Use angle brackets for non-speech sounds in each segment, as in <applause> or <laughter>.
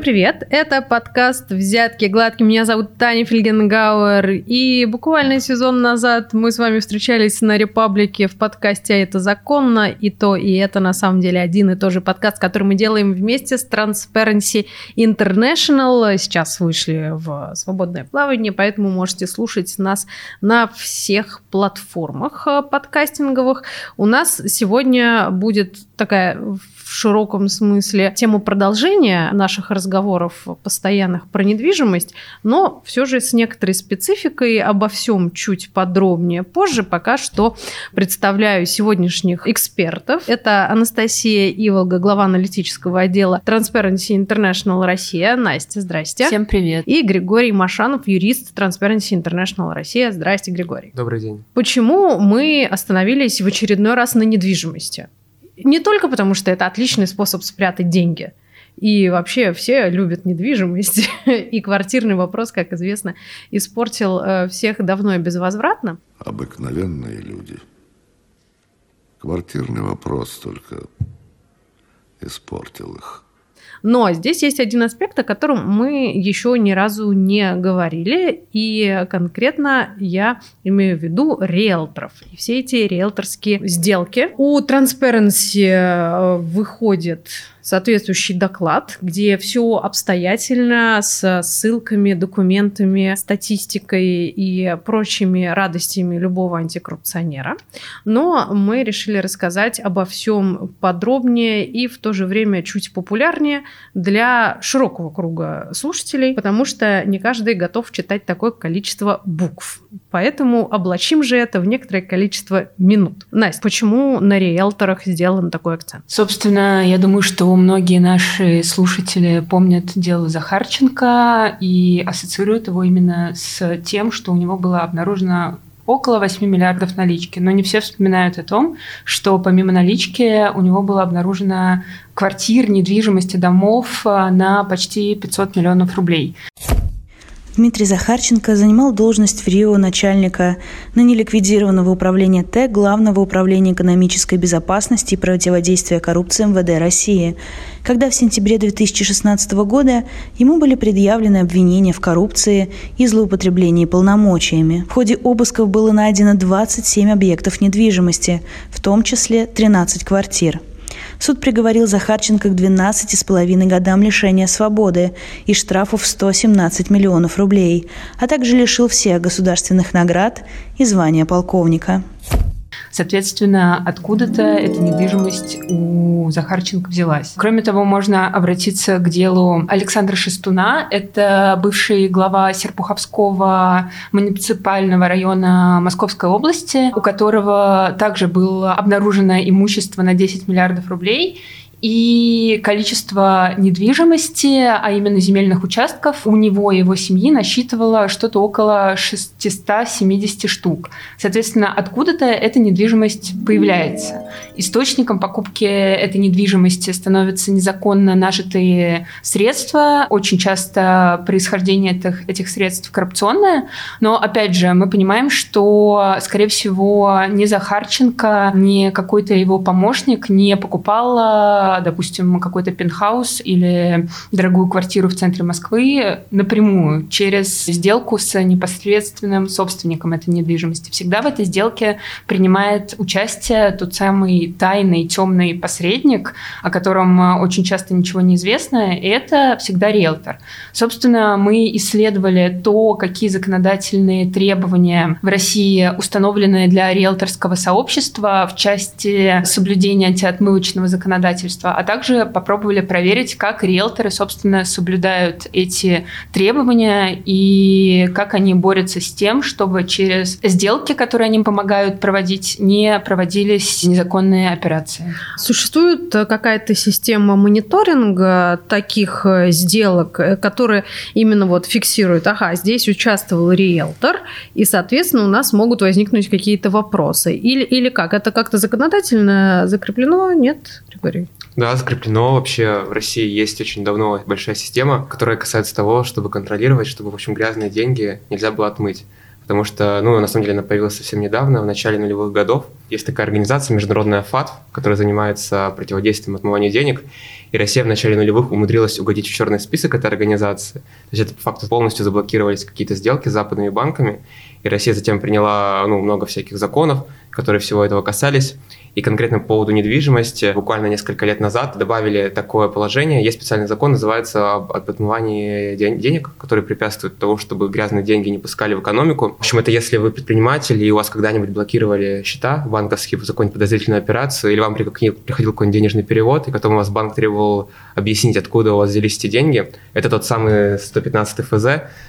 Всем привет! Это подкаст «Взятки гладкие». Меня зовут Таня Фельгенгауэр. И буквально сезон назад мы с вами встречались на Репаблике в подкасте «А это законно». И то, и это на самом деле один и тот же подкаст, который мы делаем вместе с Transparency International. Сейчас вышли в свободное плавание, поэтому можете слушать нас на всех платформах э, подкастинговых. У нас сегодня будет такая в широком смысле тему продолжения наших разговоров постоянных про недвижимость, но все же с некоторой спецификой обо всем чуть подробнее позже. Пока что представляю сегодняшних экспертов. Это Анастасия Иволга, глава аналитического отдела Transparency International Россия. Настя, здрасте. Всем привет. И Григорий Машанов, юрист Transparency International Россия. Здрасте, Григорий. Добрый день. Почему мы остановились в очередной раз на недвижимости? Не только потому, что это отличный способ спрятать деньги. И вообще все любят недвижимость. <laughs> И квартирный вопрос, как известно, испортил э, всех давно и безвозвратно. Обыкновенные люди. Квартирный вопрос только испортил их. Но здесь есть один аспект, о котором мы еще ни разу не говорили, и конкретно я имею в виду риэлторов. И все эти риэлторские сделки. У Transparency э, выходит соответствующий доклад, где все обстоятельно с ссылками, документами, статистикой и прочими радостями любого антикоррупционера. Но мы решили рассказать обо всем подробнее и в то же время чуть популярнее для широкого круга слушателей, потому что не каждый готов читать такое количество букв. Поэтому облачим же это в некоторое количество минут. Настя, почему на риэлторах сделан такой акцент? Собственно, я думаю, что многие наши слушатели помнят дело Захарченко и ассоциируют его именно с тем, что у него было обнаружено около 8 миллиардов налички. Но не все вспоминают о том, что помимо налички у него было обнаружено квартир, недвижимости, домов а, на почти 500 миллионов рублей. Дмитрий Захарченко занимал должность в Рио начальника ныне ликвидированного управления ТЭК Главного управления экономической безопасности и противодействия коррупции МВД России, когда в сентябре 2016 года ему были предъявлены обвинения в коррупции и злоупотреблении полномочиями. В ходе обысков было найдено 27 объектов недвижимости, в том числе 13 квартир – Суд приговорил Захарченко к 12,5 годам лишения свободы и штрафу в 117 миллионов рублей, а также лишил всех государственных наград и звания полковника. Соответственно, откуда-то эта недвижимость у Захарченко взялась. Кроме того, можно обратиться к делу Александра Шестуна. Это бывший глава Серпуховского муниципального района Московской области, у которого также было обнаружено имущество на 10 миллиардов рублей и количество недвижимости, а именно земельных участков, у него и его семьи насчитывало что-то около 670 штук. Соответственно, откуда-то эта недвижимость появляется. Источником покупки этой недвижимости становятся незаконно нажитые средства. Очень часто происхождение этих, этих средств коррупционное. Но, опять же, мы понимаем, что, скорее всего, ни Захарченко, ни какой-то его помощник не покупал допустим, какой-то пентхаус или дорогую квартиру в центре Москвы напрямую, через сделку с непосредственным собственником этой недвижимости. Всегда в этой сделке принимает участие тот самый тайный, темный посредник, о котором очень часто ничего не известно, и это всегда риэлтор. Собственно, мы исследовали то, какие законодательные требования в России установлены для риэлторского сообщества в части соблюдения антиотмывочного законодательства сообщества, а также попробовали проверить, как риэлторы, собственно, соблюдают эти требования и как они борются с тем, чтобы через сделки, которые они помогают проводить, не проводились незаконные операции. Существует какая-то система мониторинга таких э, сделок, э, которые именно вот фиксируют, ага, здесь участвовал риэлтор, и, соответственно, у нас могут возникнуть какие-то вопросы. Или, или как? Это как-то законодательно закреплено? Нет, Григорий? Да, закреплено. Вообще в России есть очень давно большая система, которая касается того, чтобы контролировать, чтобы, в общем, грязные деньги нельзя было отмыть. потому что, ну, на самом деле она появилась совсем недавно, в начале нулевых годов. Есть такая организация, международная ФАТ, которая занимается противодействием отмыванию денег, и Россия в начале нулевых умудрилась угодить в черный список этой организации. То есть это по факту полностью заблокировались какие-то сделки с западными банками, и Россия затем приняла ну, много всяких законов, которые всего этого касались. И конкретно по поводу недвижимости, буквально несколько лет назад добавили такое положение. Есть специальный закон, называется об отмывании денег, который препятствует тому, чтобы грязные деньги не пускали в экономику. В общем, это если вы предприниматель, и у вас когда-нибудь блокировали счета банковские за какую-нибудь подозрительную операцию, или вам приходил какой-нибудь денежный перевод, и потом у вас банк требовал объяснить, откуда у вас взялись эти деньги. Это тот самый 115 ФЗ,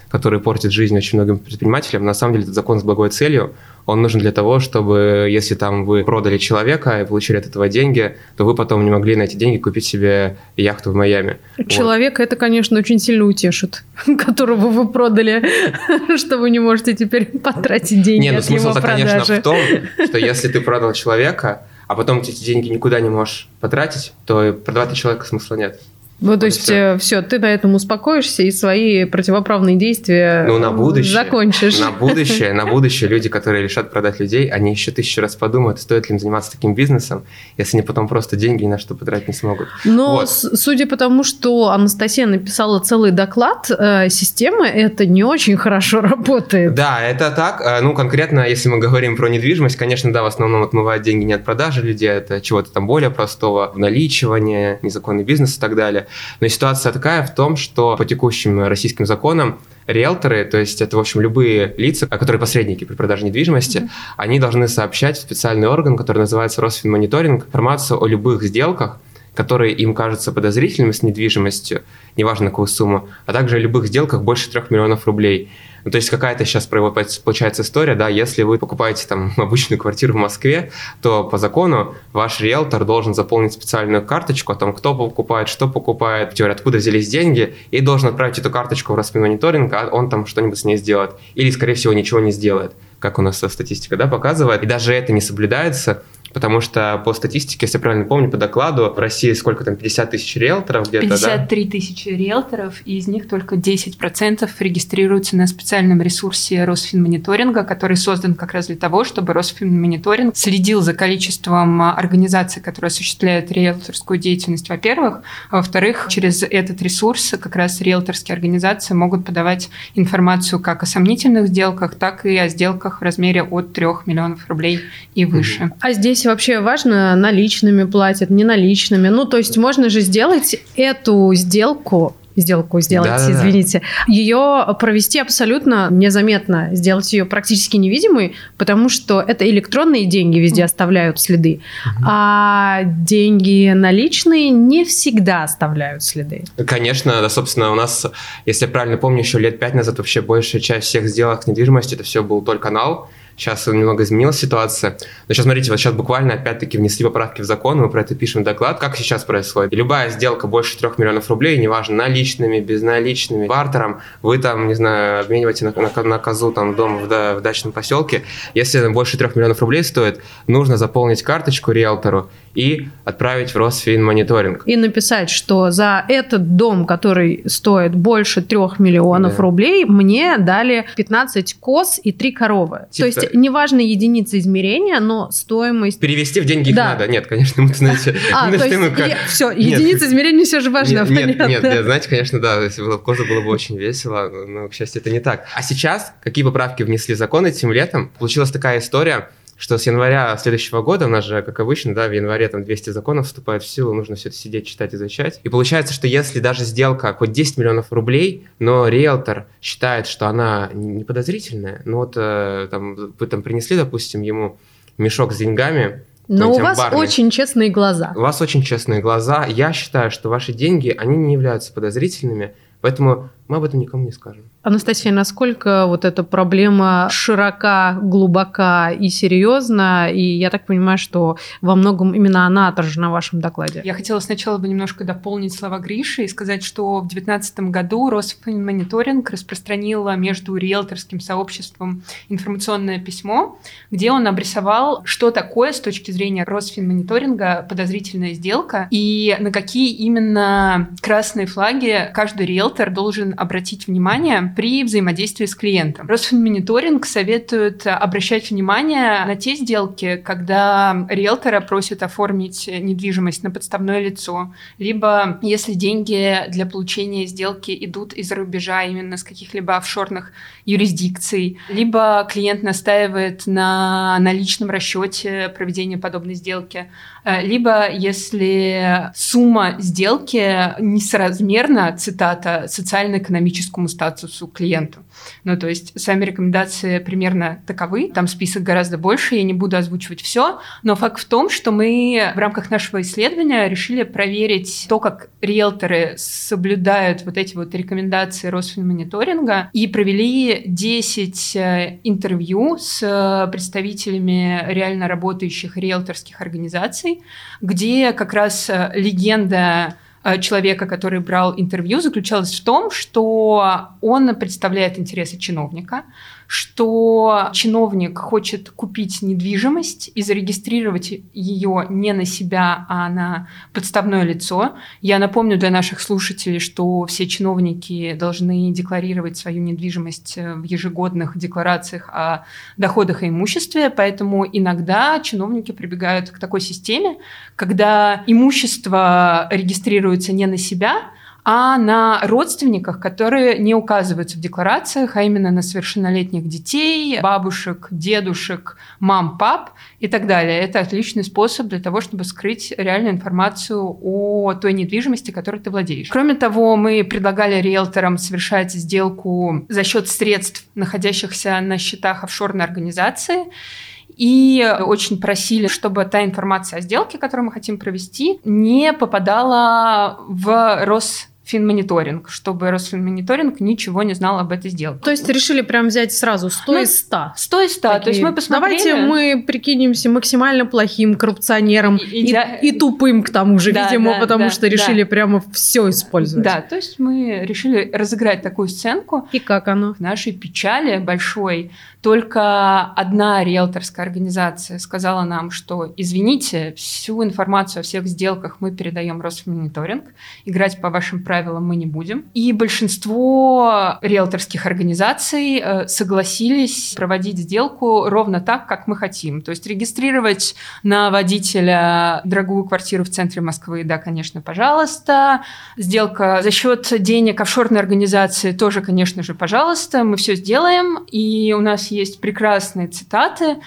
который портит жизнь очень многим предпринимателям. На самом деле этот закон с благой целью он нужен для того, чтобы если там вы продали человека и получили от этого деньги, то вы потом не могли на эти деньги купить себе яхту в Майами. Человека вот. это, конечно, очень сильно утешит, <laughs> которого вы продали, <laughs> что вы не можете теперь <laughs> потратить деньги Не, ну смысл конечно, в том, что если ты продал человека, а потом эти деньги никуда не можешь потратить, то продавать человека смысла нет. Ну, то есть, все. все, ты на этом успокоишься и свои противоправные действия ну, на будущее, закончишь. На будущее, на будущее люди, которые решат продать людей, они еще тысячу раз подумают, стоит ли им заниматься таким бизнесом, если они потом просто деньги на что потратить не смогут. Но вот. судя по тому, что Анастасия написала целый доклад, э, система это не очень хорошо <laughs> работает. Да, это так. Э, ну, конкретно, если мы говорим про недвижимость, конечно, да, в основном отмывают деньги не от продажи людей, это чего-то там более простого, наличивания, незаконный бизнес и так далее. Но ситуация такая в том, что по текущим российским законам риэлторы, то есть это, в общем, любые лица, которые посредники при продаже недвижимости, mm-hmm. они должны сообщать в специальный орган, который называется Росфинмониторинг, информацию о любых сделках, которые им кажутся подозрительными с недвижимостью, неважно какую сумму, а также о любых сделках больше 3 миллионов рублей. Ну, то есть какая-то сейчас получается история, да, если вы покупаете там <laughs> обычную квартиру в Москве, то по закону ваш риэлтор должен заполнить специальную карточку о том, кто покупает, что покупает, теория, откуда взялись деньги, и должен отправить эту карточку в Росфинмониторинг, а он там что-нибудь с ней сделает. Или, скорее всего, ничего не сделает как у нас статистика да, показывает. И даже это не соблюдается. Потому что по статистике, если я правильно помню, по докладу, в России сколько там, 50 тысяч риэлторов где-то, 53 да? тысячи риэлторов, и из них только 10% регистрируются на специальном ресурсе Росфинмониторинга, который создан как раз для того, чтобы Росфинмониторинг следил за количеством организаций, которые осуществляют риэлторскую деятельность, во-первых. А во-вторых, через этот ресурс как раз риэлторские организации могут подавать информацию как о сомнительных сделках, так и о сделках в размере от 3 миллионов рублей и выше. А здесь здесь вообще важно, наличными платят, не наличными. Ну, то есть можно же сделать эту сделку сделку сделать, да, извините, ее провести абсолютно незаметно, сделать ее практически невидимой, потому что это электронные деньги везде оставляют следы, угу. а деньги наличные не всегда оставляют следы. Конечно, да, собственно, у нас, если я правильно помню, еще лет пять назад вообще большая часть всех сделок с недвижимостью это все был только канал, Сейчас немного изменилась ситуация. Но сейчас, смотрите, вот сейчас буквально опять-таки внесли поправки в закон, мы про это пишем доклад, как сейчас происходит. Любая сделка больше 3 миллионов рублей, неважно, наличными, безналичными, бартером, вы там, не знаю, обмениваете на, на, на козу там дом в, да, в дачном поселке. Если больше 3 миллионов рублей стоит, нужно заполнить карточку риэлтору и отправить в Росфинмониторинг. И написать, что за этот дом, который стоит больше 3 миллионов да. рублей, мне дали 15 коз и 3 коровы. Типа... То есть неважно единица измерения, но стоимость... Перевести в деньги их да. надо. Нет, конечно, <laughs> мы, знаете... <laughs> А, то есть, все, единица измерения все же важно, нет, нет, нет, знаете, конечно, да, если было в коже, было бы очень весело, но, к счастью, это не так. А сейчас, какие поправки внесли закон этим летом, получилась такая история, что с января следующего года, у нас же, как обычно, да, в январе там 200 законов вступает в силу, нужно все это сидеть, читать, изучать. И получается, что если даже сделка хоть 10 миллионов рублей, но риэлтор считает, что она не подозрительная, ну вот э, там, вы там принесли, допустим, ему мешок с деньгами, но у вас барный. очень честные глаза. У вас очень честные глаза. Я считаю, что ваши деньги, они не являются подозрительными, поэтому мы об этом никому не скажем. Анастасия, насколько вот эта проблема широка, глубока и серьезна? И я так понимаю, что во многом именно она отражена в вашем докладе. Я хотела сначала бы немножко дополнить слова Гриши и сказать, что в 2019 году Росфинмониторинг распространила между риэлторским сообществом информационное письмо, где он обрисовал, что такое с точки зрения Росфинмониторинга подозрительная сделка и на какие именно красные флаги каждый риэлтор должен обратить внимание при взаимодействии с клиентом. Росфинмониторинг советует обращать внимание на те сделки, когда риэлтора просят оформить недвижимость на подставное лицо, либо если деньги для получения сделки идут из-за рубежа именно с каких-либо офшорных юрисдикций, либо клиент настаивает на наличном расчете проведения подобной сделки, либо если сумма сделки несоразмерна, цитата, социально-экономическому статусу клиенту. Ну, то есть сами рекомендации примерно таковы, там список гораздо больше, я не буду озвучивать все, но факт в том, что мы в рамках нашего исследования решили проверить то, как риэлторы соблюдают вот эти вот рекомендации Росфинмониторинга и провели 10 э, интервью с представителями реально работающих риэлторских организаций, где как раз э, легенда Э, человека, который брал интервью, заключалась в том, что он представляет интересы чиновника, что чиновник хочет купить недвижимость и зарегистрировать ее не на себя, а на подставное лицо. Я напомню для наших слушателей, что все чиновники должны декларировать свою недвижимость в ежегодных декларациях о доходах и имуществе, поэтому иногда чиновники прибегают к такой системе, когда имущество регистрируется не на себя, а на родственниках, которые не указываются в декларациях, а именно на совершеннолетних детей, бабушек, дедушек, мам, пап и так далее. Это отличный способ для того, чтобы скрыть реальную информацию о той недвижимости, которой ты владеешь. Кроме того, мы предлагали риэлторам совершать сделку за счет средств, находящихся на счетах офшорной организации, и очень просили, чтобы та информация о сделке, которую мы хотим провести, не попадала в Рос финмониторинг, чтобы Росфинмониторинг ничего не знал об этой сделке. То есть решили прям взять сразу 100 ну, из 100? 100 из 100. Такие, То есть мы посмотрели... Давайте мы прикинемся максимально плохим коррупционером и, и, и, и тупым к тому же, да, видимо, да, потому да, что решили да. прямо все использовать. Да, то есть мы решили разыграть такую сценку. И как оно? В нашей печали большой только одна риэлторская организация сказала нам, что, извините, всю информацию о всех сделках мы передаем Росфинмониторинг, играть по вашим правилам мы не будем. И большинство риэлторских организаций э, согласились проводить сделку ровно так, как мы хотим. То есть регистрировать на водителя дорогую квартиру в центре Москвы, да, конечно, пожалуйста. Сделка за счет денег офшорной организации тоже, конечно же, пожалуйста. Мы все сделаем, и у нас есть прекрасные цитаты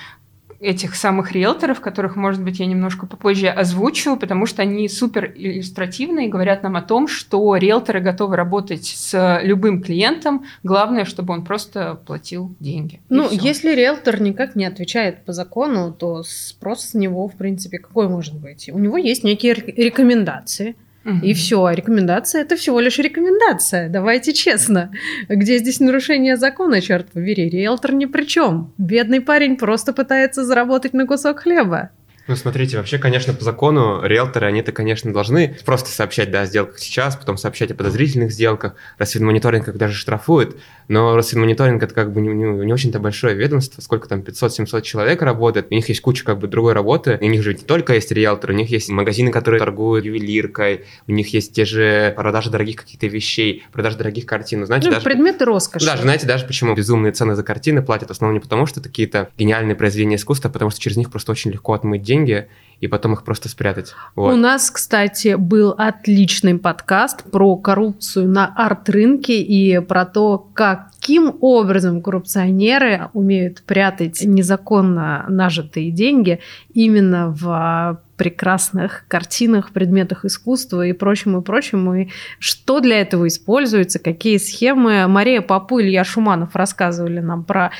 этих самых риэлторов, которых, может быть, я немножко попозже озвучу, потому что они супер иллюстративные и говорят нам о том, что риэлторы готовы работать с любым клиентом, главное, чтобы он просто платил деньги. Ну, если риэлтор никак не отвечает по закону, то спрос с него, в принципе, какой может быть? У него есть некие рекомендации, Угу. И все, а рекомендация это всего лишь рекомендация. Давайте честно. Где здесь нарушение закона, черт побери? Риэлтор ни при чем. Бедный парень просто пытается заработать на кусок хлеба. Ну, смотрите, вообще, конечно, по закону риэлторы, они-то, конечно, должны просто сообщать да, о сделках сейчас, потом сообщать о подозрительных сделках. Росфинмониторинг как даже штрафует, но Росфинмониторинг это как бы не, не, не очень-то большое ведомство, сколько там, 500-700 человек работает, у них есть куча как бы другой работы, у них же не только есть риэлторы, у них есть магазины, которые торгуют ювелиркой, у них есть те же продажи дорогих каких-то вещей, продажи дорогих картин. Ну, знаете, ну, даже, предметы роскоши. Да, знаете, даже почему безумные цены за картины платят в основном не потому, что это какие-то гениальные произведения искусства, а потому что через них просто очень легко отмыть деньги деньги и потом их просто спрятать. Вот. У нас, кстати, был отличный подкаст про коррупцию на арт-рынке и про то, каким образом коррупционеры умеют прятать незаконно нажитые деньги именно в прекрасных картинах, предметах искусства и прочему, и прочему. И что для этого используется, какие схемы. Мария Попу и Илья Шуманов рассказывали нам про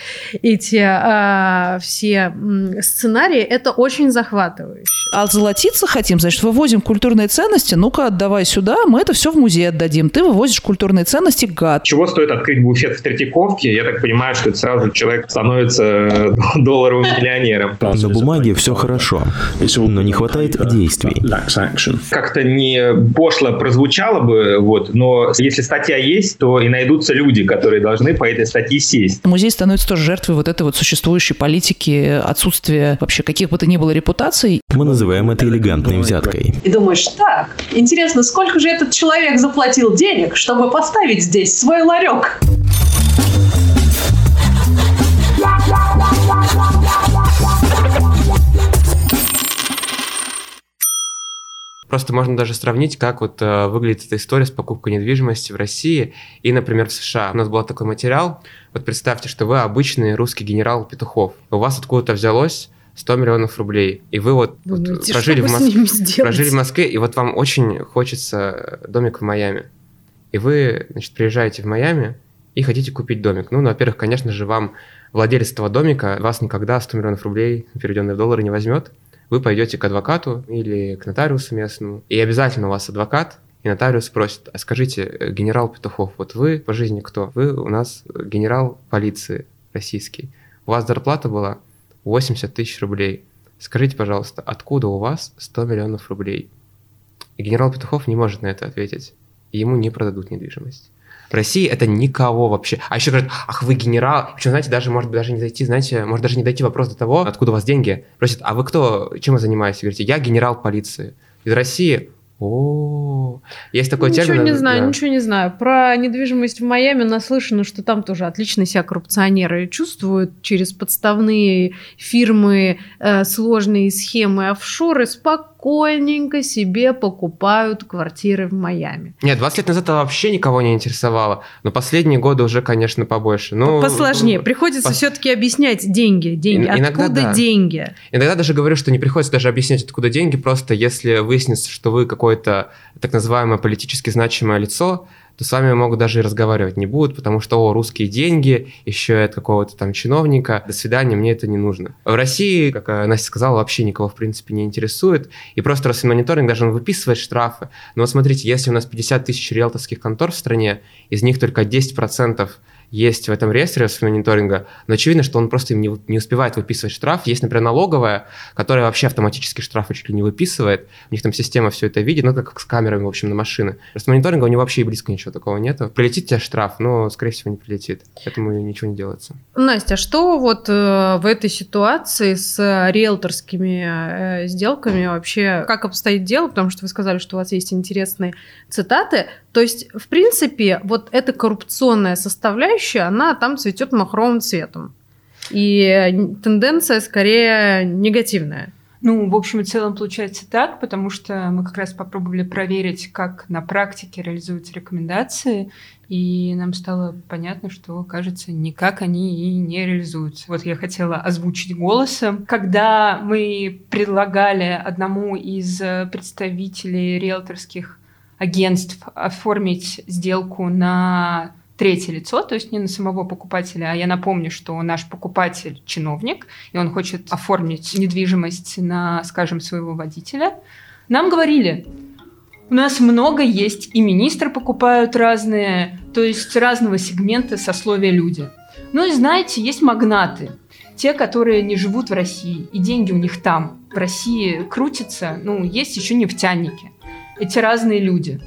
эти э, все сценарии. Это очень захватывающе. А золотиться хотим, значит, вывозим культурные ценности, ну-ка отдавай сюда, мы это все в музей отдадим. Ты вывозишь культурные ценности, гад. Чего стоит открыть буфет в Третьяковке? Я так понимаю, что это сразу человек становится <laughs> долларовым миллионером. На бумаге все хорошо, но не хватает хватает действий. Как-то не пошло прозвучало бы, вот, но если статья есть, то и найдутся люди, которые должны по этой статье сесть. Музей становится тоже жертвой вот этой вот существующей политики, отсутствия вообще каких бы то ни было репутаций. Мы называем это элегантной взяткой. И думаешь, так, интересно, сколько же этот человек заплатил денег, чтобы поставить здесь свой ларек? Просто можно даже сравнить, как вот э, выглядит эта история с покупкой недвижимости в России и, например, в США. У нас был такой материал. Вот представьте, что вы обычный русский генерал Петухов. У вас откуда-то взялось 100 миллионов рублей. И вы вот, Думаете, вот прожили, в что Мос... вы с ними сделаете? прожили в Москве, и вот вам очень хочется домик в Майами. И вы, значит, приезжаете в Майами и хотите купить домик. Ну, ну, во-первых, конечно же, вам владелец этого домика вас никогда 100 миллионов рублей, переведенные в доллары, не возьмет. Вы пойдете к адвокату или к нотариусу местному, и обязательно у вас адвокат и нотариус спросит, а скажите, э, генерал Петухов, вот вы по жизни кто? Вы у нас генерал полиции российский. У вас зарплата была 80 тысяч рублей. Скажите, пожалуйста, откуда у вас 100 миллионов рублей? И генерал Петухов не может на это ответить. Ему не продадут недвижимость. В России это никого вообще. А еще говорят, ах, вы генерал. Причем, знаете, даже может даже не зайти, знаете, может даже не дойти вопрос до того, откуда у вас деньги. Просят, а вы кто, чем вы занимаетесь? Говорите, я генерал полиции. Из России. О, есть такой ничего термин. не знаю, да. ничего не знаю. Про недвижимость в Майами наслышано, что там тоже отлично себя коррупционеры чувствуют через подставные фирмы, э, сложные схемы, офшоры спокойненько себе покупают квартиры в Майами. Нет, 20 лет назад это вообще никого не интересовало. Но последние годы уже, конечно, побольше. Ну, Посложнее. Приходится пос- все-таки объяснять деньги. деньги. Ин- иногда Откуда да. деньги? Иногда даже говорю, что не приходится даже объяснять, откуда деньги, просто если выяснится, что вы какое-то так называемое политически значимое лицо, то с вами могут даже и разговаривать не будут, потому что, о, русские деньги, еще от какого-то там чиновника, до свидания, мне это не нужно. В России, как э, Настя сказала, вообще никого, в принципе, не интересует, и просто Росфинмониторинг даже он выписывает штрафы. Но вот смотрите, если у нас 50 тысяч риэлторских контор в стране, из них только 10% есть в этом реестре Росфинмониторинга, но очевидно, что он просто им не, не успевает выписывать штраф. Есть, например, налоговая, которая вообще автоматически штрафы чуть ли не выписывает. У них там система все это видит, ну, как с камерами, в общем, на машины. Росмониторинга у него вообще и близко ничего такого нету. Прилетит тебе штраф, но, скорее всего, не прилетит. Поэтому ничего не делается. Настя, что вот э, в этой ситуации с риэлторскими э, сделками вообще, как обстоит дело? Потому что вы сказали, что у вас есть интересные цитаты. То есть, в принципе, вот эта коррупционная составляющая, она там цветет махровым цветом. И э, тенденция скорее негативная. Ну, в общем и целом получается так, потому что мы как раз попробовали проверить, как на практике реализуются рекомендации, и нам стало понятно, что, кажется, никак они и не реализуются. Вот я хотела озвучить голосом. Когда мы предлагали одному из представителей риэлторских агентств оформить сделку на третье лицо, то есть не на самого покупателя, а я напомню, что наш покупатель чиновник, и он хочет оформить недвижимость на, скажем, своего водителя, нам говорили, у нас много есть, и министры покупают разные, то есть разного сегмента сословия люди. Ну и знаете, есть магнаты, те, которые не живут в России, и деньги у них там, в России крутятся, ну, есть еще нефтяники. Эти разные люди.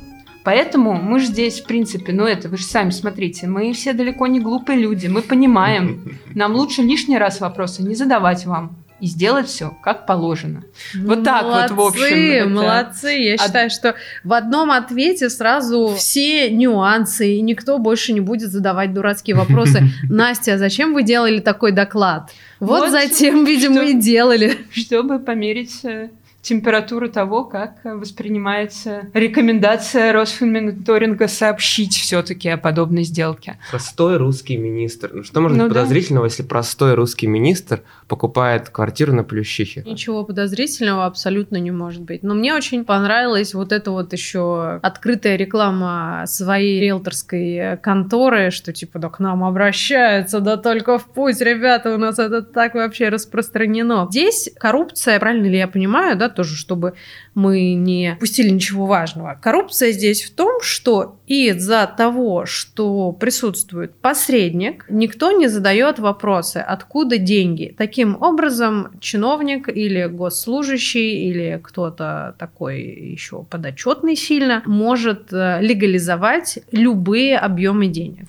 Поэтому мы же здесь, в принципе, ну это, вы же сами смотрите, мы все далеко не глупые люди, мы понимаем, <laughs> нам лучше лишний раз вопросы не задавать вам и сделать все как положено. Вот так вот, в общем, Молодцы, это- молодцы. Я считаю, что в одном ответе сразу все нюансы, и никто больше не будет задавать дурацкие вопросы. <laughs> Настя, а зачем вы делали такой доклад? Вот, Вот затем, видимо, что- и делали. <laughs> чтобы померить э, температуру того, как воспринимается рекомендация Росфинмониторинга сообщить все-таки о подобной сделке. Простой русский министр. Ну что может Ну быть да. подозрительного, если простой русский министр покупает квартиру на Плющихе? Ничего подозрительного абсолютно не может быть. Но мне очень понравилась вот эта вот еще открытая реклама своей риэлторской конторы, что типа да к нам обращаются, да только в путь, ребята, у нас это так вообще распространено. Здесь коррупция, правильно ли я понимаю, да, тоже, чтобы мы не пустили ничего важного. Коррупция здесь в том, что из-за того, что присутствует посредник, никто не задает вопросы, откуда деньги. Таким образом, чиновник или госслужащий или кто-то такой еще подотчетный сильно может э, легализовать любые объемы денег.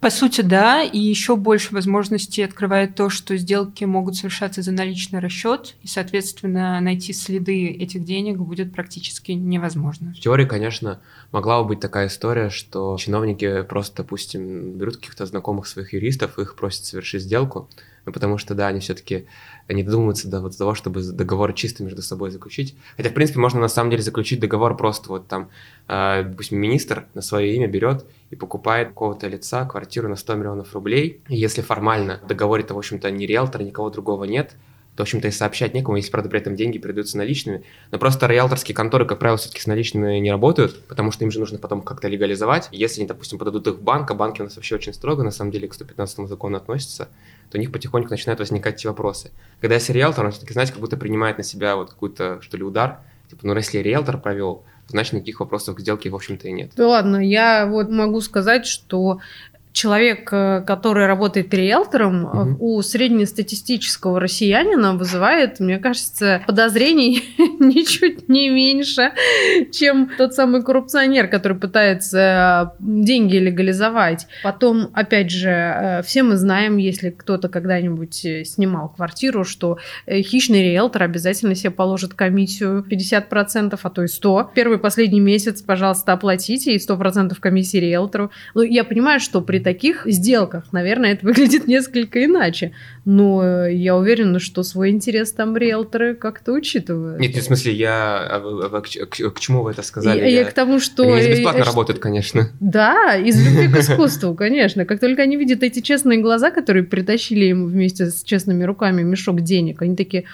По сути, да, и еще больше возможностей открывает то, что сделки могут совершаться за наличный расчет, и, соответственно, найти следы этих денег будет практически невозможно. В теории, конечно, могла бы быть такая история, что чиновники просто, допустим, берут каких-то знакомых своих юристов, их просят совершить сделку, ну, потому что, да, они все-таки не додумываются до вот того, чтобы договор чисто между собой заключить. Хотя, в принципе, можно на самом деле заключить договор просто вот там, э, допустим, министр на свое имя берет и покупает какого-то лица квартиру на 100 миллионов рублей. И если формально договоре-то, в общем-то, ни риэлтора, никого другого нет, то, в общем-то, и сообщать некому, если, правда, при этом деньги передаются наличными. Но просто риэлторские конторы, как правило, все-таки с наличными не работают, потому что им же нужно потом как-то легализовать. Если они, допустим, подадут их в банк, а банки у нас вообще очень строго, на самом деле, к 115 закону относятся, то у них потихоньку начинают возникать эти вопросы. Когда если риэлтор, он все-таки, знаете, как будто принимает на себя вот какую-то, что ли, удар, типа, ну, если риэлтор провел, значит, никаких вопросов к сделке, в общем-то, и нет. Да ладно, я вот могу сказать, что человек, э, который работает риэлтором, угу. у среднестатистического россиянина вызывает, мне кажется, подозрений <laughs> ничуть не меньше, чем тот самый коррупционер, который пытается деньги легализовать. Потом, опять же, э, все мы знаем, если кто-то когда-нибудь снимал квартиру, что хищный риэлтор обязательно себе положит комиссию 50%, а то и 100%. Первый последний месяц, пожалуйста, оплатите, и 100% комиссии риэлтору. Ну, я понимаю, что при таких сделках, наверное, это <laughs> выглядит несколько иначе. Но э, я уверена, что свой интерес там риэлторы как-то учитывают. Нет, в смысле, я... А вы, а вы, к, к, к чему вы это сказали? Я, я, я к тому, что... Они бесплатно я, работают, конечно. Да, из любви к искусству, конечно. Как только они видят эти честные глаза, которые притащили ему вместе с честными руками мешок денег, они такие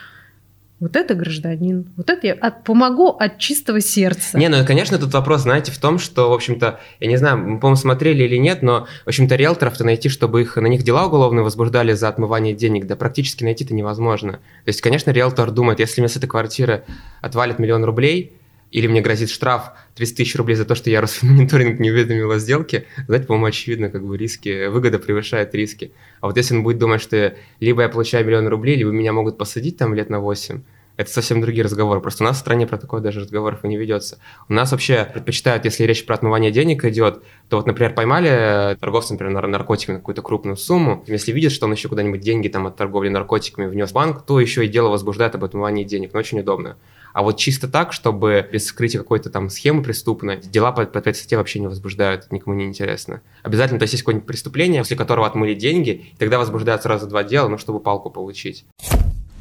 вот это гражданин, вот это я от, помогу от чистого сердца. Не, ну, конечно, тут вопрос, знаете, в том, что, в общем-то, я не знаю, мы, по-моему, смотрели или нет, но, в общем-то, риэлторов-то найти, чтобы их, на них дела уголовные возбуждали за отмывание денег, да практически найти-то невозможно. То есть, конечно, риэлтор думает, если мне с этой квартиры отвалит миллион рублей, или мне грозит штраф 30 тысяч рублей за то, что я Росфинмониторинг <laughs> не уведомил о сделке, знаете, по-моему, очевидно, как бы риски, выгода превышает риски. А вот если он будет думать, что либо я получаю миллион рублей, либо меня могут посадить там лет на 8, это совсем другие разговоры. Просто у нас в стране про такое даже разговоров и не ведется. У нас вообще предпочитают, если речь про отмывание денег идет, то вот, например, поймали торговца, например, наркотиками на какую-то крупную сумму, если видят, что он еще куда-нибудь деньги там от торговли наркотиками внес в банк, то еще и дело возбуждает об отмывании денег. Но очень удобно. А вот чисто так, чтобы без скрытия какой-то там схемы преступной, дела по, по этой статье вообще не возбуждают, никому не интересно. Обязательно, то есть есть какое-нибудь преступление, после которого отмыли деньги, и тогда возбуждают сразу два дела, ну, чтобы палку получить.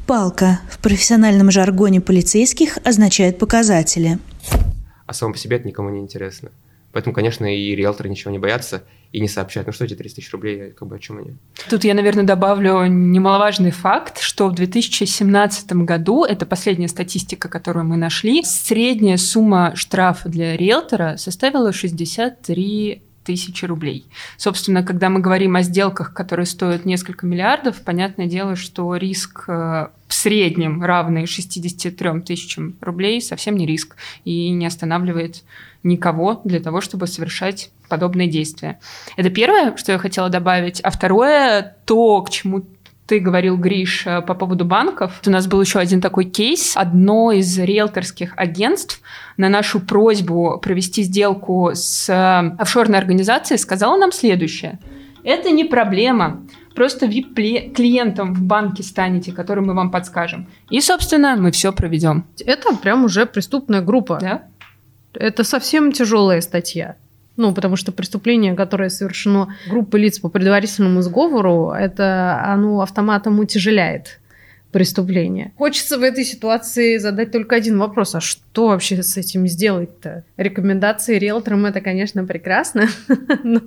Палка в профессиональном жаргоне полицейских означает показатели. А само по себе это никому не интересно. Поэтому, конечно, и риэлторы ничего не боятся и не сообщают. Ну что эти 300 тысяч рублей, как бы о чем они? Тут я, наверное, добавлю немаловажный факт, что в 2017 году, это последняя статистика, которую мы нашли, средняя сумма штрафа для риэлтора составила 63 тысячи рублей. Собственно, когда мы говорим о сделках, которые стоят несколько миллиардов, понятное дело, что риск э, в среднем равный 63 тысячам рублей совсем не риск и не останавливает никого для того, чтобы совершать подобные действия. Это первое, что я хотела добавить. А второе, то, к чему ты говорил, Гриш, э, по поводу банков. У нас был еще один такой кейс. Одно из риэлторских агентств на нашу просьбу провести сделку с э, офшорной организацией сказала нам следующее. Это не проблема. Просто VIP-клиентом в банке станете, который мы вам подскажем. И, собственно, мы все проведем. Это прям уже преступная группа. Да. Это совсем тяжелая статья. Ну, потому что преступление, которое совершено группой лиц по предварительному сговору, это оно автоматом утяжеляет преступление. Хочется в этой ситуации задать только один вопрос. А что вообще с этим сделать-то? Рекомендации риэлторам это, конечно, прекрасно, <laughs> но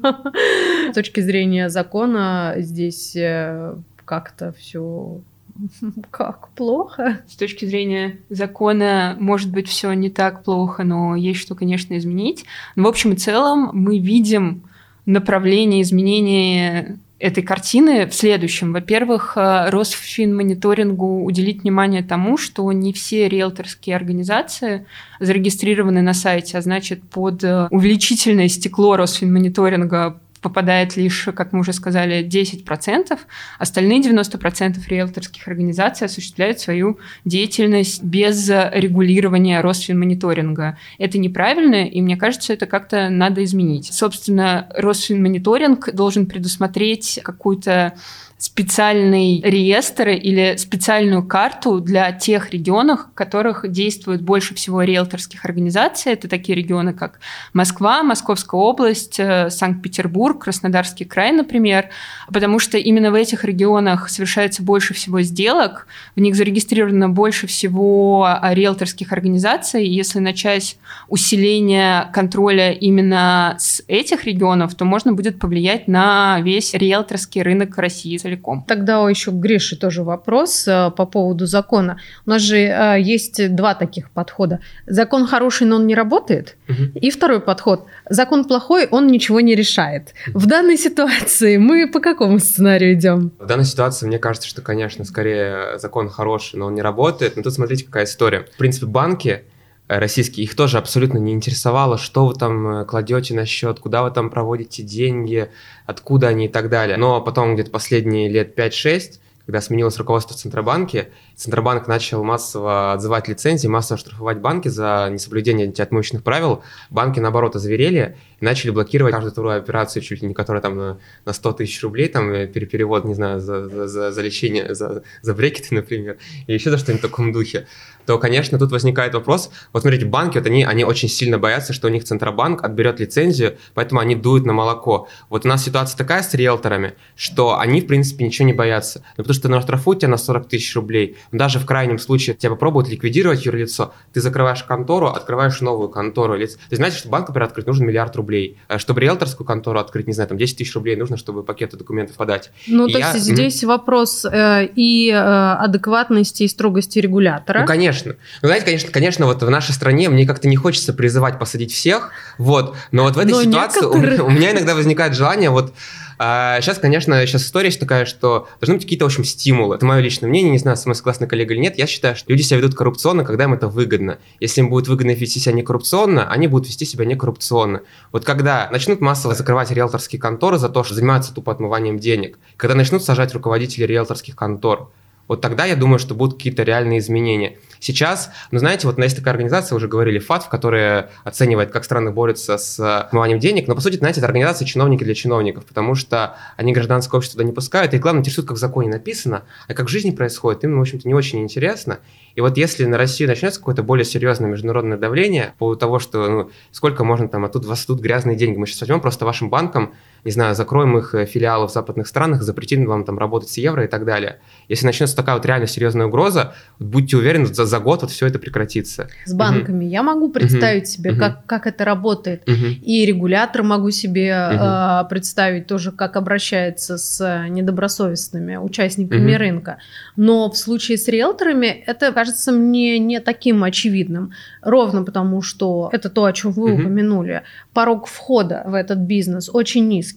с точки зрения закона здесь э, как-то все <laughs> Как плохо? С точки зрения закона, может быть, все не так плохо, но есть что, конечно, изменить. Но в общем и целом мы видим направление изменения этой картины в следующем. Во-первых, э, Росфинмониторингу уделить внимание тому, что не все риэлторские организации зарегистрированы на сайте, а значит, под э, увеличительное стекло Росфинмониторинга попадает лишь, как мы уже сказали, 10%. Остальные 90% риэлторских организаций осуществляют свою деятельность без регулирования Росфинмониторинга. Это неправильно, и мне кажется, это как-то надо изменить. Собственно, Росфинмониторинг должен предусмотреть какую-то специальный реестр или специальную карту для тех регионов, в которых действует больше всего риэлторских организаций. Это такие регионы, как Москва, Московская область, э, Санкт-Петербург, Краснодарский край, например, потому что именно в этих регионах совершается больше всего сделок, в них зарегистрировано больше всего э, риэлторских организаций. Если начать усиление контроля именно с этих регионов, то можно будет повлиять на весь риэлторский рынок России целиком. Тогда еще к Грише тоже вопрос э, по поводу закона. У нас же э, есть два таких подхода. Закон хороший, но он не работает. Угу. И второй подход. Закон плохой, он ничего не решает. В данной ситуации мы по какому сценарию идем? В данной ситуации мне кажется, что, конечно, скорее закон хороший, но он не работает. Но тут смотрите, какая история. В принципе, банки российские, их тоже абсолютно не интересовало, что вы там э, кладете на счет, куда вы там проводите деньги, откуда они и так далее. Но потом где-то последние лет 5-6 когда сменилось руководство в Центробанке, Центробанк начал массово отзывать лицензии, массово штрафовать банки за несоблюдение антиотмывочных правил. Банки, наоборот, озверели и начали блокировать каждую вторую операцию, чуть ли не которая там на, на 100 тысяч рублей, там э, перевод, не знаю, за, за, за лечение, за, за брекеты, <laughs> например, или еще за что-нибудь в таком духе то, конечно, тут возникает вопрос. Вот смотрите, банки, вот они, они очень сильно боятся, что у них Центробанк отберет лицензию, поэтому они дуют на молоко. Вот у нас ситуация такая с риэлторами, что они, в принципе, ничего не боятся. Ну, потому что на штрафуют тебя на 40 тысяч рублей. Даже в крайнем случае тебя попробуют ликвидировать юрлицо, ты закрываешь контору, открываешь новую контору. Ты знаете, что банк, например, открыть нужно миллиард рублей. А чтобы риэлторскую контору открыть, не знаю, там 10 тысяч рублей нужно, чтобы пакеты документов подать. Ну, и то я... есть здесь mm-hmm. вопрос э, и э, адекватности, и строгости регулятора. Ну, конечно. Ну, знаете, конечно, конечно, вот в нашей стране мне как-то не хочется призывать посадить всех, вот, но вот в этой но ситуации некоторые... у, меня иногда возникает желание вот а сейчас, конечно, сейчас история такая, что должны быть какие-то, в общем, стимулы. Это мое личное мнение, не знаю, с согласны коллега или нет. Я считаю, что люди себя ведут коррупционно, когда им это выгодно. Если им будет выгодно вести себя некоррупционно, они будут вести себя некоррупционно. Вот когда начнут массово закрывать риэлторские конторы за то, что занимаются тупо отмыванием денег, когда начнут сажать руководителей риэлторских контор, вот тогда я думаю, что будут какие-то реальные изменения. Сейчас, ну знаете, вот есть такая организация, уже говорили, ФАТФ, которая оценивает, как страны борются с отмыванием денег, но по сути, знаете, это организация чиновники для чиновников, потому что они гражданское общество туда не пускают, и главное, интересует, как в законе написано, а как в жизни происходит, им, в общем-то, не очень интересно. И вот если на Россию начнется какое-то более серьезное международное давление по поводу того, что ну, сколько можно там, а тут вас тут грязные деньги, мы сейчас возьмем просто вашим банкам, не знаю, закроем их э, филиалы в западных странах, запретим вам там работать с евро и так далее. Если начнется такая вот реально серьезная угроза, будьте уверены, за, за год вот все это прекратится. С банками угу. я могу представить угу. себе, угу. Как, как это работает. Угу. И регулятор могу себе угу. э, представить тоже, как обращается с недобросовестными участниками угу. рынка. Но в случае с риэлторами это, кажется, кажется мне не таким очевидным. Ровно потому, что это то, о чем вы угу. упомянули. Порог входа в этот бизнес очень низкий.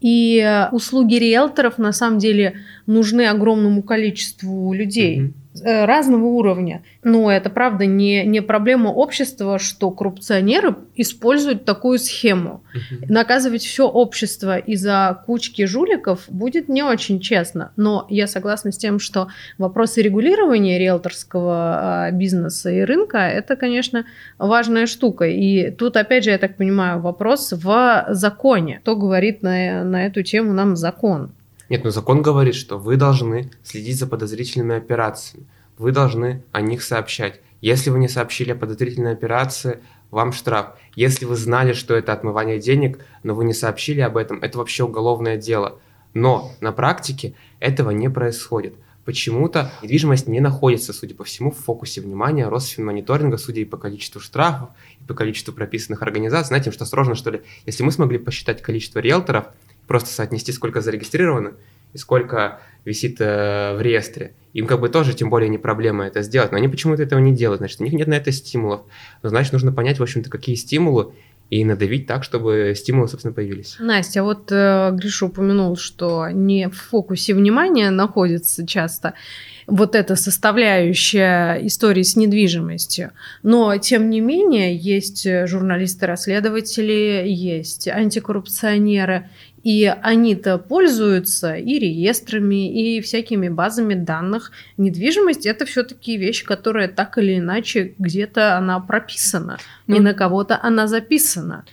И услуги риэлторов на самом деле нужны огромному количеству людей. Угу. Э, разного уровня. Но это, правда, не, не проблема общества, что коррупционеры используют такую схему. Угу. Наказывать все общество из-за кучки жуликов будет не очень честно. Но я согласна с тем, что вопросы регулирования риэлторского а, бизнеса и рынка – это, конечно, важная штука. И тут, опять же, я так понимаю, вопрос в законе. Кто говорит на, на эту тему нам закон? Нет, но закон говорит, что вы должны следить за подозрительными операциями. Вы должны о них сообщать. Если вы не сообщили о подозрительной операции, вам штраф. Если вы знали, что это отмывание денег, но вы не сообщили об этом, это вообще уголовное дело. Но на практике этого не происходит. Почему-то недвижимость не находится, судя по всему, в фокусе внимания Росфинмониторинга, судя и по количеству штрафов, и по количеству прописанных организаций. Знаете, что сложно, что ли? Если мы смогли посчитать количество риэлторов, просто соотнести, сколько зарегистрировано и сколько висит э, в реестре. Им как бы тоже, тем более, не проблема это сделать, но они почему-то этого не делают, значит, у них нет на это стимулов. Но значит, нужно понять, в общем-то, какие стимулы и надавить так, чтобы стимулы, собственно, появились. Настя, вот э, Гриша упомянул, что не в фокусе внимания находится часто вот эта составляющая истории с недвижимостью. Но, тем не менее, есть журналисты-расследователи, есть антикоррупционеры, и они-то пользуются и реестрами, и всякими базами данных. Недвижимость – это все-таки вещь, которая так или иначе где-то она прописана, ну, и на кого-то она записана.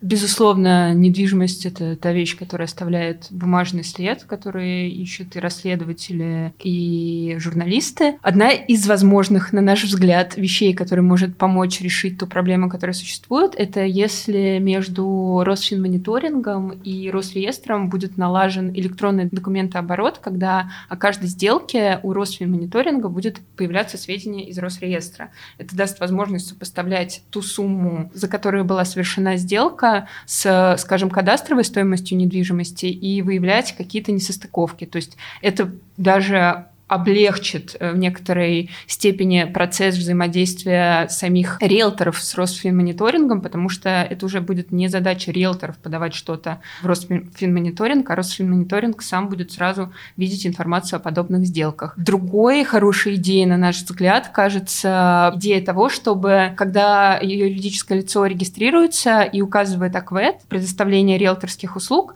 Безусловно, недвижимость – это та вещь, которая оставляет бумажный след, который ищут и расследователи, и журналисты. Одна из возможных, на наш взгляд, вещей, которая может помочь решить ту проблему, которая существует, это если между Росфинмониторингом и Росреестром будет налажен электронный документооборот, когда о каждой сделке у Росфинмониторинга будет появляться сведения из Росреестра. Это даст возможность сопоставлять ту сумму, за которую была совершена сделка, сделка с, скажем, кадастровой стоимостью недвижимости и выявлять какие-то несостыковки. То есть это даже облегчит э, в некоторой степени процесс взаимодействия самих риэлторов с Росфинмониторингом, потому что это уже будет не задача риэлторов подавать что-то в Росфинмониторинг, а Росфинмониторинг сам будет сразу видеть информацию о подобных сделках. Другой хорошей идеей, на наш взгляд, кажется идея того, чтобы, когда юридическое лицо регистрируется и указывает АКВЭД, предоставление риэлторских услуг,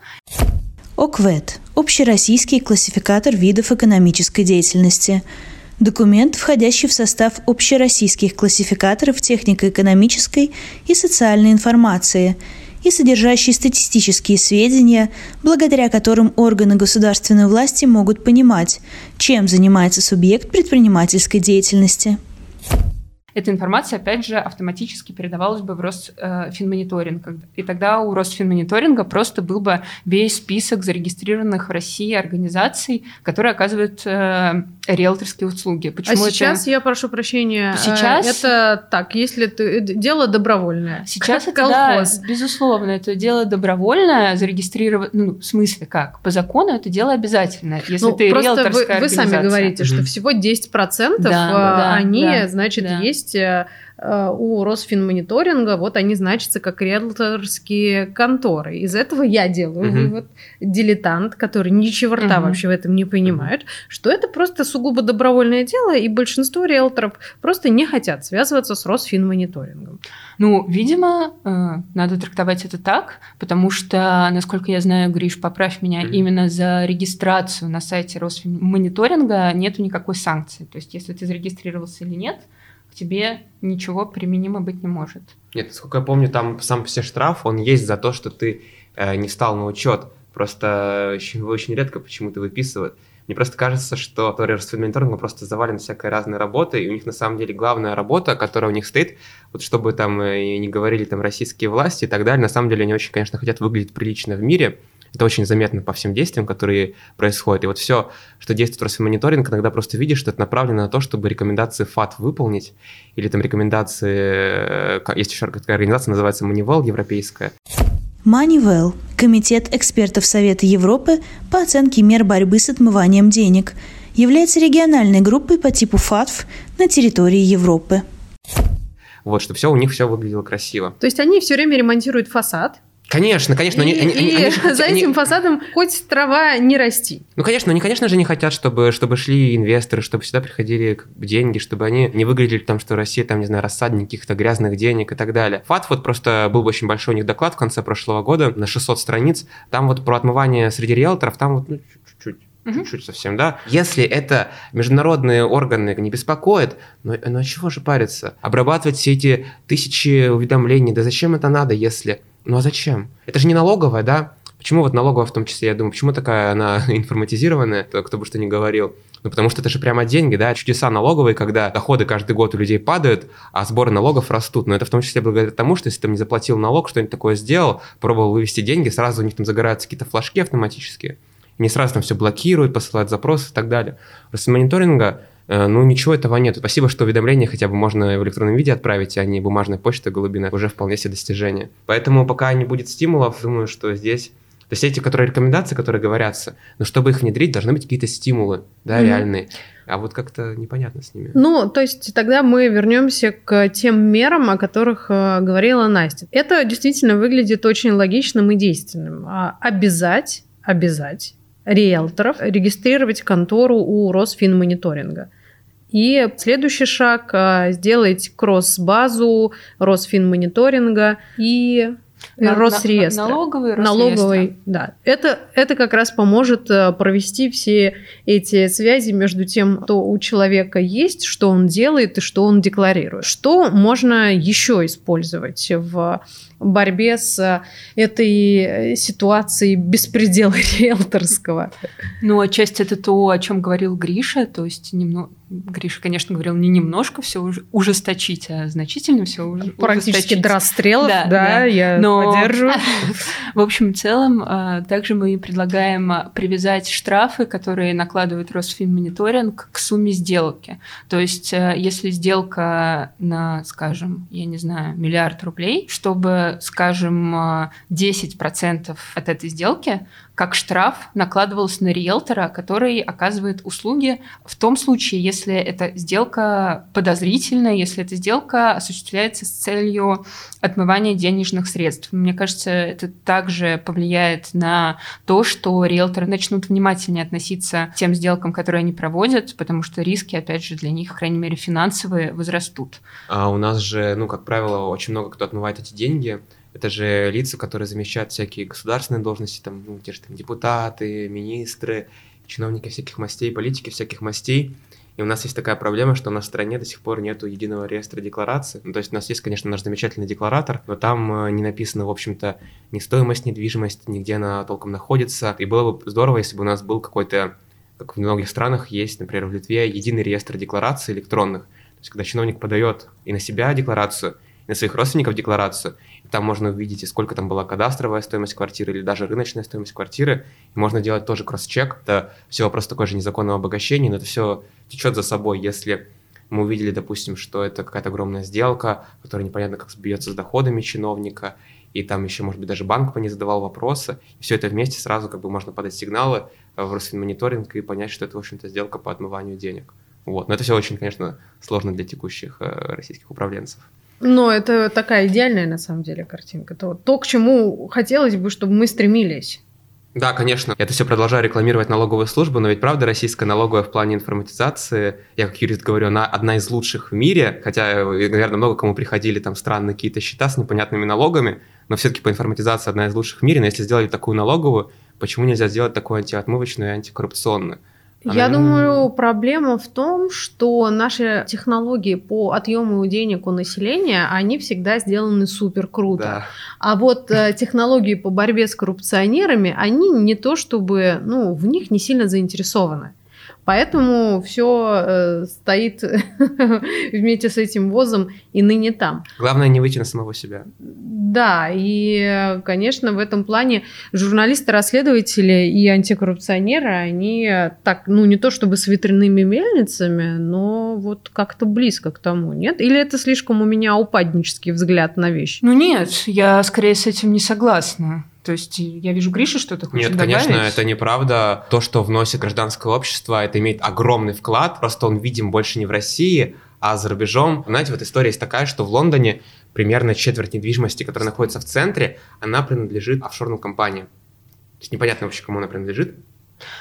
ОКВЭД – Общероссийский классификатор видов экономической деятельности. Документ, входящий в состав общероссийских классификаторов технико-экономической и социальной информации и содержащий статистические сведения, благодаря которым органы государственной власти могут понимать, чем занимается субъект предпринимательской деятельности эта информация, опять же, автоматически передавалась бы в Росфинмониторинг. И тогда у Росфинмониторинга просто был бы весь список зарегистрированных в России организаций, которые оказывают э, риэлторские услуги. Почему а сейчас, это... я прошу прощения, сейчас... это так, если это дело добровольное. Сейчас это, да, безусловно, это дело добровольное, зарегистрировать, ну, в смысле как? По закону это дело обязательное, если ну, ты риэлторская вы, вы сами говорите, что всего 10% да, да, они, да, значит, да. есть есть э, у Росфинмониторинга, вот они значатся как риэлторские конторы. Из этого я делаю угу. вывод, дилетант, который ни черта угу. вообще в этом не понимает, что это просто сугубо добровольное дело, и большинство риэлторов просто не хотят связываться с Росфинмониторингом. Ну, видимо, э, надо трактовать это так, потому что, насколько я знаю, Гриш, поправь меня, mm именно за регистрацию на сайте Росфинмониторинга нету никакой санкции. То есть, если ты зарегистрировался или нет, тебе ничего применимо быть не может. Нет, насколько я помню, там сам себе штраф, он есть за то, что ты э, не стал на учет. Просто его очень редко почему-то выписывают. Мне просто кажется, что Росфинмониторинг просто завален всякой разной работой, и у них на самом деле главная работа, которая у них стоит, вот чтобы там э, не говорили там российские власти и так далее, на самом деле они очень, конечно, хотят выглядеть прилично в мире, это очень заметно по всем действиям, которые происходят. И вот все, что действует Росфинмониторинг, иногда просто видишь, что это направлено на то, чтобы рекомендации ФАТ выполнить, или там рекомендации, э, есть еще такая организация, называется Moneyval европейская. Moneyval – Комитет экспертов Совета Европы по оценке мер борьбы с отмыванием денег, является региональной группой по типу ФАТФ на территории Европы. Вот, чтобы все у них все выглядело красиво. То есть они все время ремонтируют фасад, Конечно, конечно. И, они, они, и они, <laughs> они, за этим они... фасадом хоть трава не расти. Ну, конечно, они, конечно же, не хотят, чтобы, чтобы шли инвесторы, чтобы сюда приходили деньги, чтобы они не выглядели там, что Россия, там, не знаю, рассадник каких-то грязных денег и так далее. ФАТ вот просто был очень большой у них доклад в конце прошлого года на 600 страниц. Там вот про отмывание среди риэлторов, там вот ну, чуть-чуть чуть-чуть совсем, да. Если это международные органы не беспокоит, ну, ну а чего же париться? Обрабатывать все эти тысячи уведомлений, да зачем это надо, если ну а зачем? Это же не налоговая, да? Почему вот налоговая в том числе, я думаю, почему такая она <laughs> информатизированная, кто бы что ни говорил? Ну, потому что это же прямо деньги, да, чудеса налоговые, когда доходы каждый год у людей падают, а сборы налогов растут. Но это в том числе благодаря тому, что если ты не заплатил налог, что-нибудь такое сделал, пробовал вывести деньги, сразу у них там загораются какие-то флажки автоматические. Не сразу там все блокируют, посылают запросы и так далее. Просто мониторинга ну, ничего этого нет. Спасибо, что уведомления хотя бы можно в электронном виде отправить, а не бумажной почтой голубина. Уже вполне себе достижение. Поэтому пока не будет стимулов, думаю, что здесь то есть эти, которые рекомендации, которые говорятся, но чтобы их внедрить, должны быть какие-то стимулы, да, mm-hmm. реальные. А вот как-то непонятно с ними. Ну, то есть тогда мы вернемся к тем мерам, о которых э, говорила Настя. Это действительно выглядит очень логичным и действенным. А, обязать, обязать риэлторов регистрировать контору у Росфинмониторинга. И следующий шаг а, сделать кросс-базу Росфинмониторинга и На- Росреестра. на- налоговый Налоговый, да. Это, это как раз поможет э, провести все эти связи между тем, что у человека есть, что он делает и что он декларирует. Что можно еще использовать в борьбе с э, этой э, ситуацией беспредела <laughs> риэлторского? Ну, отчасти это то, о чем говорил Гриша. То есть немного... Гриша, конечно, говорил не немножко все ужесточить, а значительно все Практически до расстрелов, да, Да, да. я Но- поддерживаю. <laughs> В общем, в целом, а, также мы предлагаем привязать штрафы, которые накладывает Росфинмониторинг, к сумме сделки. То есть, если сделка на, скажем, я не знаю, миллиард рублей, чтобы, скажем, а, 10% от этой сделки как штраф накладывался на риэлтора, который оказывает услуги в том случае, если эта сделка подозрительная, если эта сделка осуществляется с целью отмывания денежных средств. Мне кажется, это также повлияет на то, что риэлторы начнут внимательнее относиться к тем сделкам, которые они проводят, потому что риски, опять же, для них, по крайней мере, финансовые, возрастут. А у нас же, ну, как правило, очень много кто отмывает эти деньги. Это же лица, которые замещают всякие государственные должности, там, ну, те же там депутаты, министры, чиновники всяких мастей, политики всяких мастей. И у нас есть такая проблема, что у нас в стране до сих пор нету единого реестра деклараций. Ну, то есть у нас есть, конечно, наш замечательный декларатор, но там э, не написано, в общем-то, ни стоимость недвижимости, нигде она толком находится. И было бы здорово, если бы у нас был какой-то, как в многих странах есть, например, в Литве, единый реестр деклараций электронных. То есть когда чиновник подает и на себя декларацию, и на своих родственников декларацию, там можно увидеть, сколько там была кадастровая стоимость квартиры или даже рыночная стоимость квартиры, и можно делать тоже кросс-чек. Это все вопрос такой же незаконного обогащения, но это все течет за собой. Если мы увидели, допустим, что это какая-то огромная сделка, которая непонятно как сбьется с доходами чиновника, и там еще, может быть, даже банк по ней задавал вопросы, и все это вместе сразу как бы можно подать сигналы в Росфинмониторинг и понять, что это, в общем-то, сделка по отмыванию денег. Вот. Но это все очень, конечно, сложно для текущих э, российских управленцев. Но это такая идеальная, на самом деле, картинка. То, то, к чему хотелось бы, чтобы мы стремились. Да, конечно. Это все продолжаю рекламировать налоговую службу, но ведь правда российская налоговая в плане информатизации, я как юрист говорю, она одна из лучших в мире, хотя, э, наверное, много кому приходили там странные какие-то счета с непонятными налогами, но все-таки по информатизации одна из лучших в мире, но если сделали такую налоговую, почему нельзя сделать такую антиотмывочную и антикоррупционную? Я наверное, думаю, проблема в том, что наши технологии по отъему денег у населения, они всегда сделаны супер круто. Да. А вот э, <laughs> технологии по борьбе с коррупционерами, они не то чтобы, ну, в них не сильно заинтересованы. Поэтому все стоит <laughs> вместе с этим возом и ныне там. Главное не выйти на самого себя. Да, и, э, конечно, в этом плане журналисты-расследователи и антикоррупционеры, они так, ну, не то чтобы с ветряными мельницами, но вот как-то близко к тому, нет? Или это слишком у меня упаднический взгляд на вещи? Ну нет, я скорее с этим не согласна. То есть я вижу Гриша что-то хочет Нет, добавить. конечно, это неправда. То, что вносит гражданское общество, это имеет огромный вклад. Просто он видим больше не в России, а за рубежом. Знаете, вот история есть такая, что в Лондоне примерно четверть недвижимости, которая находится в центре, она принадлежит офшорным компаниям. То есть непонятно вообще, кому она принадлежит.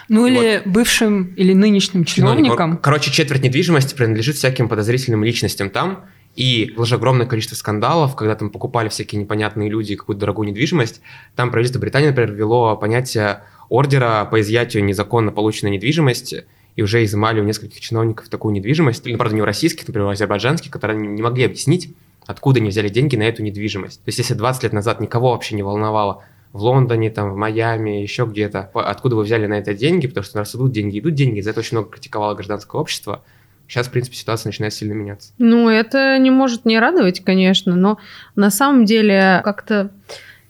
Ну или бывшим или нынешним чиновникам. Короче, четверть недвижимости принадлежит всяким подозрительным личностям там. И было же огромное количество скандалов, когда там покупали всякие непонятные люди какую-то дорогую недвижимость. Там правительство Британии, например, ввело понятие ордера по изъятию незаконно полученной недвижимости, и уже изымали у нескольких чиновников такую недвижимость, ну, правда, не у российских, например, у азербайджанских, которые не могли объяснить, откуда они взяли деньги на эту недвижимость. То есть, если 20 лет назад никого вообще не волновало, в Лондоне, там, в Майами, еще где-то, откуда вы взяли на это деньги, потому что раз идут деньги, идут деньги, за это очень много критиковало гражданское общество. Сейчас, в принципе, ситуация начинает сильно меняться. Ну, это не может не радовать, конечно, но на самом деле как-то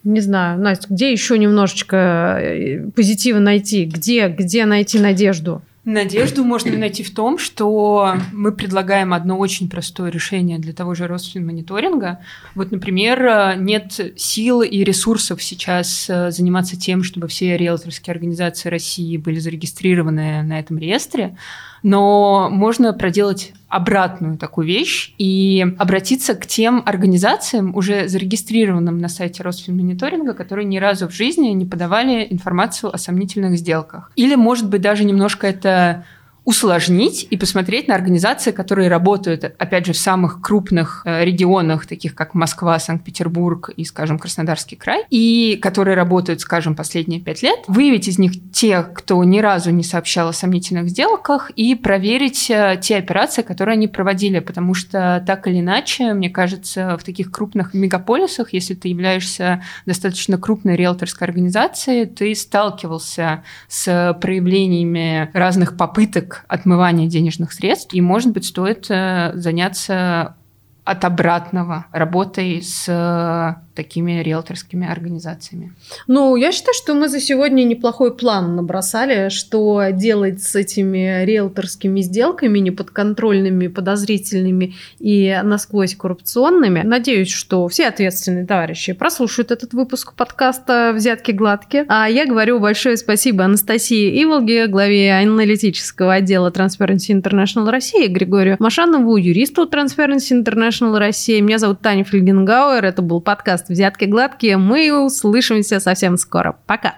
не знаю, Настя, где еще немножечко э, позитива найти? Где, где найти надежду? Надежду можно найти в том, что мы предлагаем одно очень простое решение для того же Росфинмониторинга. Вот, например, нет сил и ресурсов сейчас э, заниматься тем, чтобы все риэлторские организации России были зарегистрированы на этом реестре. Но можно проделать обратную такую вещь и обратиться к тем организациям, уже зарегистрированным на сайте Росфинмониторинга, которые ни разу в жизни не подавали информацию о сомнительных сделках. Или, может быть, даже немножко это усложнить и посмотреть на организации, которые работают, опять же, в самых крупных э, регионах, таких как Москва, Санкт-Петербург и, скажем, Краснодарский край, и которые работают, скажем, последние пять лет, выявить из них тех, кто ни разу не сообщал о сомнительных сделках, и проверить э, те операции, которые они проводили, потому что так или иначе, мне кажется, в таких крупных мегаполисах, если ты являешься достаточно крупной риэлторской организацией, ты сталкивался с проявлениями разных попыток отмывания денежных средств, и, может быть, стоит э, заняться от обратного работой с такими риэлторскими организациями. Ну, я считаю, что мы за сегодня неплохой план набросали, что делать с этими риэлторскими сделками неподконтрольными, подозрительными и насквозь коррупционными. Надеюсь, что все ответственные товарищи прослушают этот выпуск подкаста «Взятки гладкие». А я говорю большое спасибо Анастасии Иволге, главе аналитического отдела Transparency International России, Григорию Машанову, юристу Transparency International России. Меня зовут Таня Фельгенгауэр. Это был подкаст подкаст «Взятки гладкие». Мы услышимся совсем скоро. Пока!